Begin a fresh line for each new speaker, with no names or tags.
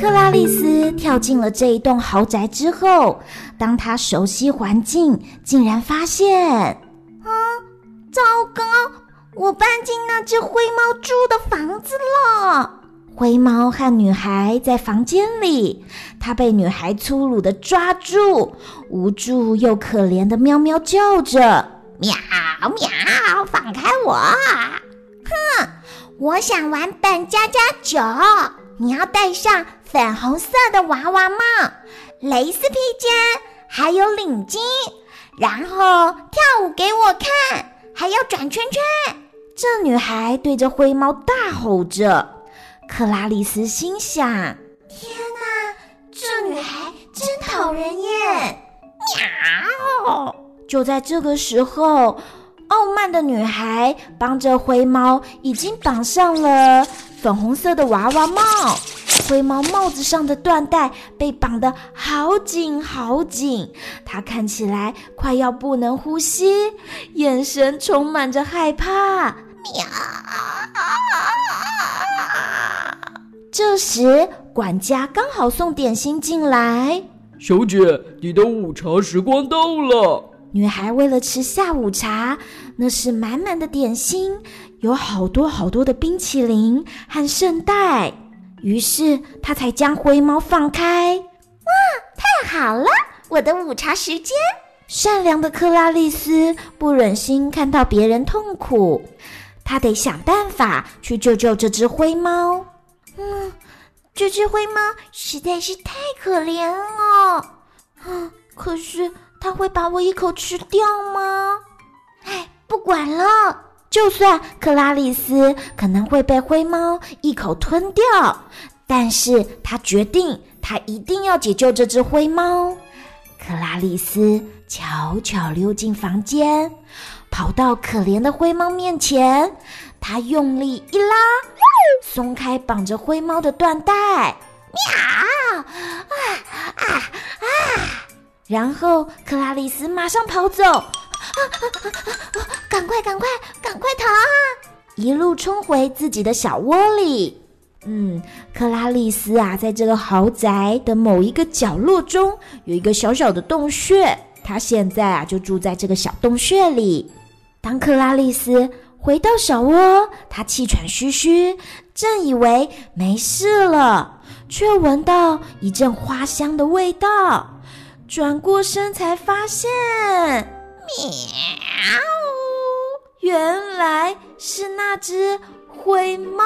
克拉丽丝跳进了这一栋豪宅之后，当她熟悉环境，竟然发现，
啊，糟糕！我搬进那只灰猫住的房子了。
灰猫和女孩在房间里，它被女孩粗鲁地抓住，无助又可怜的喵喵叫着：“
喵喵，放开我！”哼，我想玩扮家家酒，你要戴上粉红色的娃娃帽、蕾丝披肩，还有领巾，然后跳舞给我看，还要转圈圈。
这女孩对着灰猫大吼着。克拉丽丝心想：“
天哪，这女孩真讨人厌！”
喵！就在这个时候，傲慢的女孩帮着灰猫已经绑上了粉红色的娃娃帽。灰猫帽子上的缎带被绑得好紧好紧，它看起来快要不能呼吸，眼神充满着害怕。
喵！
这时，管家刚好送点心进来。
小姐，你的午茶时光到了。
女孩为了吃下午茶，那是满满的点心，有好多好多的冰淇淋和圣代。于是他才将灰猫放开。
哇，太好了，我的午茶时间！
善良的克拉丽丝不忍心看到别人痛苦，她得想办法去救救这只灰猫。
嗯，这只灰猫实在是太可怜了。嗯，可是它会把我一口吃掉吗？哎，不管了，
就算克拉丽丝可能会被灰猫一口吞掉，但是她决定，她一定要解救这只灰猫。克拉丽丝悄悄溜进房间，跑到可怜的灰猫面前，她用力一拉。松开绑着灰猫的缎带，
喵！啊啊啊！
然后克拉丽丝马上跑走，啊！
赶快赶快赶快逃啊！
一路冲回自己的小窝里。嗯，克拉丽丝啊，在这个豪宅的某一个角落中有一个小小的洞穴，她现在啊就住在这个小洞穴里。当克拉丽丝。回到小窝，他气喘吁吁，正以为没事了，却闻到一阵花香的味道。转过身才发现，
喵，
原来是那只灰猫。